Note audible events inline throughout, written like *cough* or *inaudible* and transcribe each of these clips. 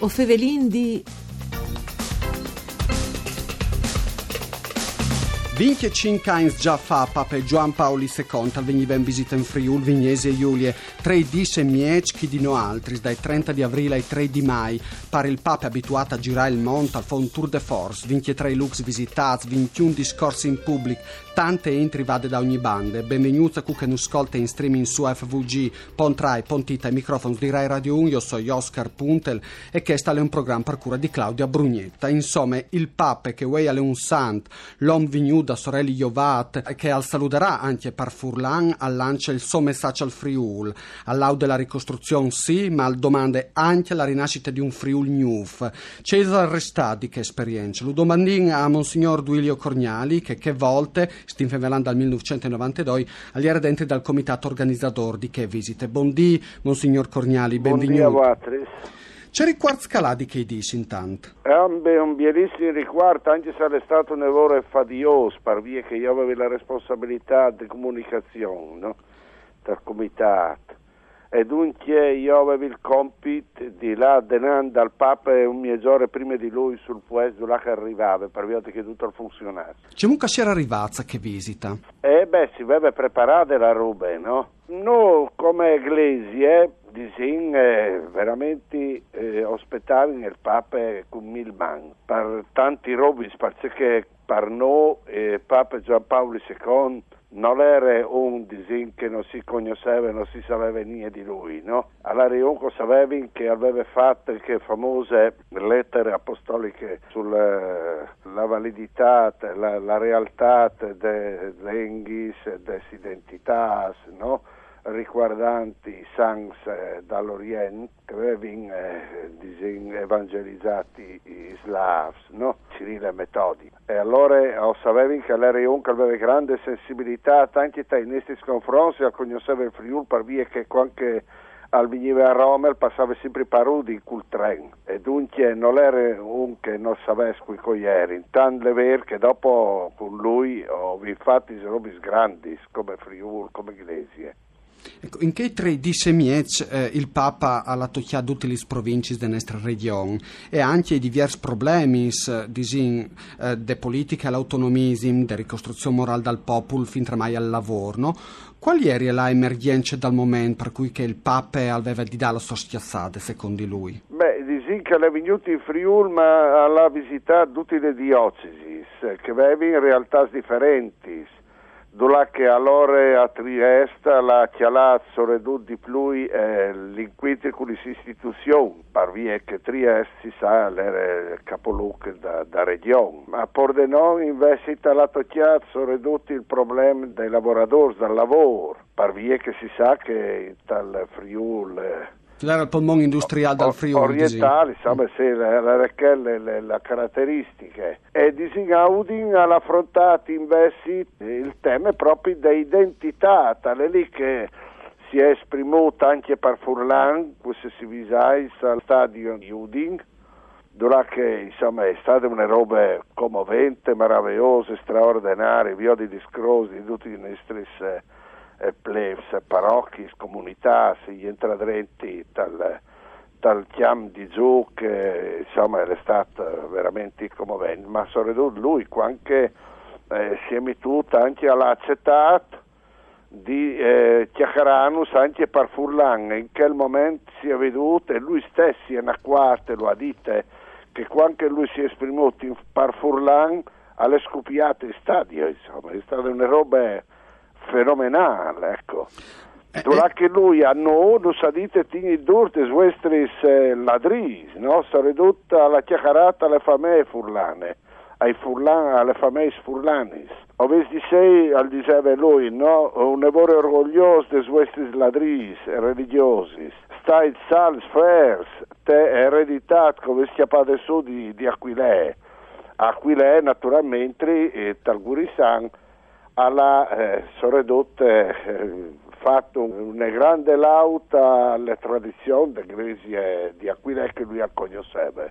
O fevelin di... Vinche cinque anni già fa Papa Gioan Paoli II al veniva in visita in Friul, Vignese e Giulie, tre disse miec chi di no altri, dai 30 di aprile ai 3 di mai, pare il Papa abituato a girare il mondo al fa un tour de force, vinche tre lux visitati, 21 discorsi in pubblico, tante entri vade da ogni bande, benvenuti a cu che non ascolta in streaming su FVG, Pontrai, Pontita e microfoni di Rai Radio 1, io sono Oscar Puntel e che sta un programma per cura di Claudia Brugnetta. Insomma, il Papa che vuoi un sant, l'om vignuto da sorelle Jovat che al saluterà anche per Furlan al lancia il suo messaggio al Friul. All'aude la ricostruzione sì, ma al domande anche la rinascita di un Friul Newf. Cesare Restadi che esperienza. Lo domandin a Monsignor Duilio Corgnali che che volte, stinfevelando dal 1992, agli ardenti dal comitato organizzatore di che visite. Buondì, Monsignor Corgnali, benvenuto. Buongiorno C'è riguardo scaladi che dici intanto? È un, un bellissimo riguardo, anche se è stato un lavoro faticoso, per via che io avevo la responsabilità di comunicazione no? del comitato. E dunque io avevo il compito di là denando al Papa un mezz'ora prima di lui sul puesto là che arrivava, per via che tutto funzionasse. C'è un era arrivata che visita. E beh, si aveva preparata la roba, no? Noi come Iglesia disin eh, veramente eh, ospitare il Papa con mil man per tanti robi perché per noi eh, Papa Giampaolo II non era un disin che non si conosceva non si sapeva niente di lui no? allora io sapevo che aveva fatto le famose lettere apostoliche sulla la validità la, la realtà dell'enghis des identità no? Riguardanti sans eh, dall'Oriente avevano eh, evangelizzati i slavs, no? Cirile e Metodi. E allora ho sapevo che l'Erion aveva grande sensibilità anche tra i nostri confronti, e conosceva il Friul per via che anche al veniva a Roma passava sempre parudi col treno e dunque non era un che non sapesse qui cogliere, intanto è vero che dopo con lui ho fatto robe grandi come Friul, come Iglesia. Ecco, in che tre disse miec eh, il Papa ha tocchiato tutte le province della nostra regione e anche i diversi problemi disin, eh, de politica l'autonomismo, de ricostruzione morale dal popolo fin tra mai al lavoro, no? Quali erano le emergenze dal momento per cui il Papa aveva di dare la sua schiazzata, secondo lui? Beh, disin che è venuto in Friuli ma ha visitato tutte le diocesi che avevano realtà differenti Dulà che allora a Trieste la chialazzo redù di più eh, l'inquintri con le istituzioni, per via che Trieste si sa era il capoluogo da, da regione. Ma Pordenone invece la chiazzo ridotti il problema dei lavoratori, del lavoro, per via che si sa che dal Friuli era il polmone industriale dal Friuli. Orientale, insomma, sì, le, le, le, le, le caratteristiche. E Disingaudin ha affrontato invece il tema proprio dell'identità, tale lì che si è esprimuto anche per Furlan, questo si visai al stadio di Udin, dove che insomma è stata una roba commovente, meravigliosa, straordinaria, via di discorsi di tutti i nostri eh, plebs, parrocchie, comunità, gli entradrenti dal, dal chiam di giù che insomma è stato veramente commovente, ma soprattutto lui anche eh, si è mettuto anche all'accettato di eh, Chiacaranus anche per Furlan, in quel momento si è veduto e lui stesso è acquato, lo ha detto, che quando lui si è esprimuto per Furlan alle scopiate in stadio, insomma, è stata una roba fenomenale, ecco. Eh, Durante eh. lui a noi non sapete tini durte vostri eh, ladris, no? Sono ridotta alla chiacchierata alle famiglie furlane, ai furlan, alle famiglie furlanis. Ovesti sei, al diceva lui, no? Un lavoro orgoglioso dei vostri ladris religiosi. Stai sals fers, te ereditato come schiappate su di, di Aquilè. Aquilè naturalmente, e Talgurisan, alla eh, soredotte eh, fatto una grande lauta alle tradizioni dell'Iglesia di Aquila che lui conosceva.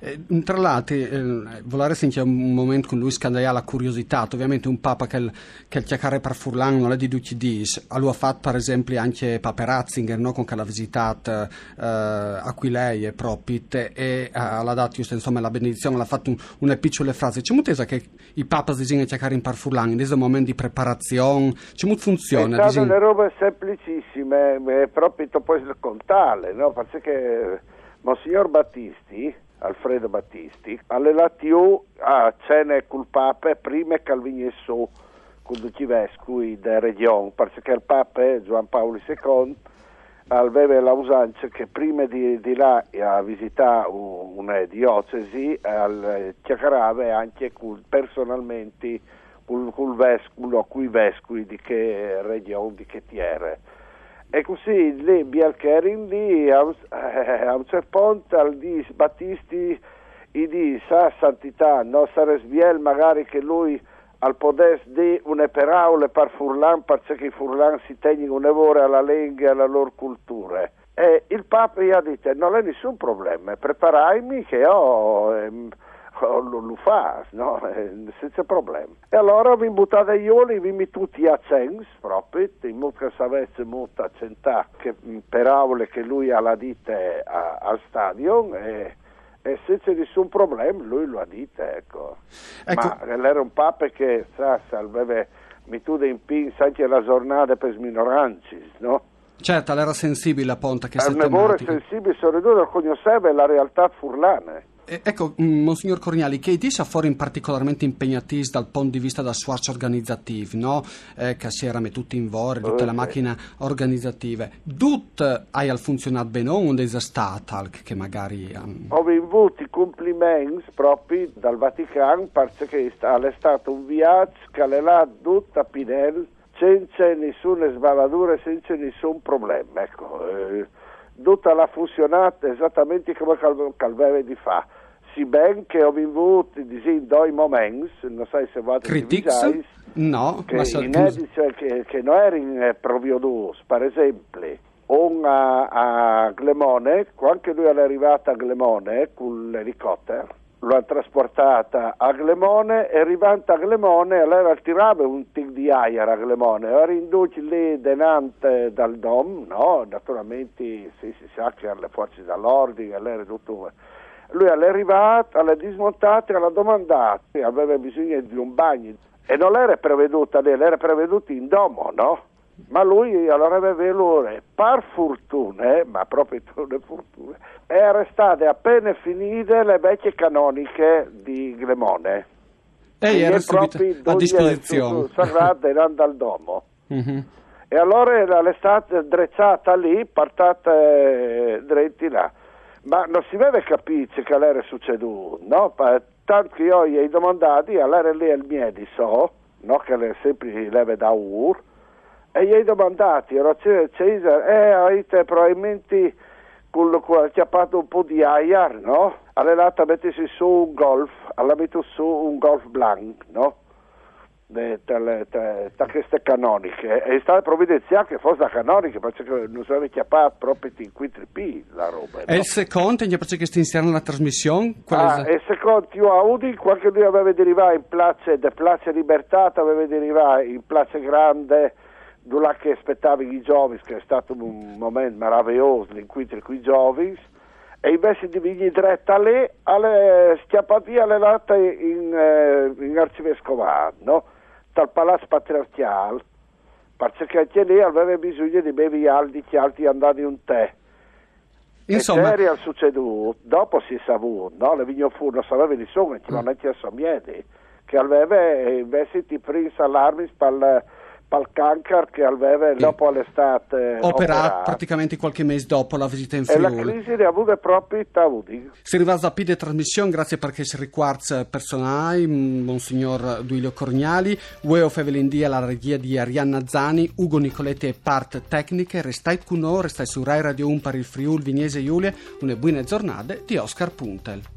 Eh, tra l'altro, eh, volare sentire un momento con lui scandaia la curiosità, ovviamente un papa che, che il chiacchiere per Furlan non è di tutti i dis, lo ha fatto per esempio anche Papa Ratzinger, no? con che l'ha visitato eh, a cui lei è propite e eh, l'ha dato insomma la benedizione, l'ha fatto un, una piccola frase. C'è molto che i papa dicono chiacchiere in per Furlan, in questo momento di preparazione, c'è molto funziona. Sono delle robe semplicissime, proprio poi contare, no? Perché Monsignor Battisti Alfredo Battisti, alle latiu a cene col Papa prima che i vescovi della regione, perché il Papa Gian Paolo II aveva la usanza che prima di, di là a visitare una diocesi chiacchierava anche personalmente con il vescovo, con i vescovi di che regione, di che tiere e così lì Bialcherin lì a un, eh, a un certo punto di Battisti gli dice sa santità non sarebbe bien magari che lui al podes di una paraula per Furlan perché i Furlan si tengono un'evore alla lingua e alla loro cultura. E il Papa gli ha detto non è nessun problema prepararmi che ho ehm, lo, lo fa, no? eh, senza problemi. E allora vi buttate ioli, vi mi tutti a cens, proprio, in modo che sapesse molto accentà che per aule che lui ha la dite a, al stadio e, e, senza nessun problema lui lo ha dite, ecco. ecco. Ma era un papa che sa, aveva mi tu in pin anche la giornata per minoranzi, no? Certo, era sensibile a Ponta che si è sensibile, soprattutto conosceva la realtà furlana. Eh, ecco, mm, Monsignor Corniali, che idea fuori particolarmente impegnativi dal punto di vista del sforzo organizzativo, no? Eh, che si era tutti in vore, tutte le macchine organizzative. Tutto hai al funzionato bene o un disastro che magari... Um... Ho avuto i complimenti proprio dal Vaticano perché è stato un viaggio che è tutto a Pinel senza nessuna sbavatura, senza nessun problema. Ecco, eh, tutta l'ha funzionato esattamente come Calvere di fa si ben che ho avuto in due momenti, non so se voi Critics? No, che ma so, inediti, cioè, che, che non erano eh, proprio due, per esempio, un a, a Glemone, quando lui è arrivato a Glemone con l'elicottero, lo ha trasportata a Glemone e arrivando a Glemone allora tirava un tic di aia a Glemone. Era induce lì denante dal dom no naturalmente sì, si sa che le forze dell'ordine era tutto lui è arrivato, è dismontato e ha domandato, aveva bisogno di un bagno e non era preveduta lì, era preveduta in domo, no? Ma lui allora aveva l'ore, per fortuna, ma proprio *laughs* tutte fortune, era state appena finite le vecchie canoniche di Glemone. E era subito a disposizione. Sagrada erano dal domo. Mm-hmm. E allora era stata drezzata lì, partate dritti là ma non si deve capire che era succeduto, no? Tanto che io gli ho domandato, allora lì il medico, no? Che è sempre leve da ur, e gli ho domandato, ero Cesare, eh, avete probabilmente con chiappato un po' di aia, no? Allora mettersi su un golf, allora messo su un golf blanco, no? Da queste canoniche. È stata provvidenziale che fosse da canoniche perché non si aveva chiappato proprio in qui p la roba e il secondo che sti iniziando la trasmissione? Ah, e il secondo io a Udi qualche lui aveva derivato in place de place libertà aveva derivato in place grande dove che aspettavi i giovani che è stato un momento meraviglioso l'incontro con i giovani e invece di venire diretta lì alle schiappati alle latte in, eh, in arcivescovado no? Dal palazzo patriarcale perché anche lì aveva bisogno di bevi alti che altri andati un tè Insomma, e era succeduto, dopo si è saputo, no? le vigno fu, non sapeva di sonno, non è che somiedi, che aveva invece di primi allarmi per pal cancro che aveva dopo l'estate operato praticamente qualche mese dopo la visita in Friuli e la crisi ne ha avuto proprio tavuti si arriva a pide trasmissione grazie perché si riguarda personale Monsignor Duilio Corniali Ueo Fevelindia la regia di Arianna Zani Ugo Nicoletti e part tecniche. Restai con noi restai su Rai Radio 1 per il Friuli Vignese Giulia. Una buona giornata di Oscar Puntel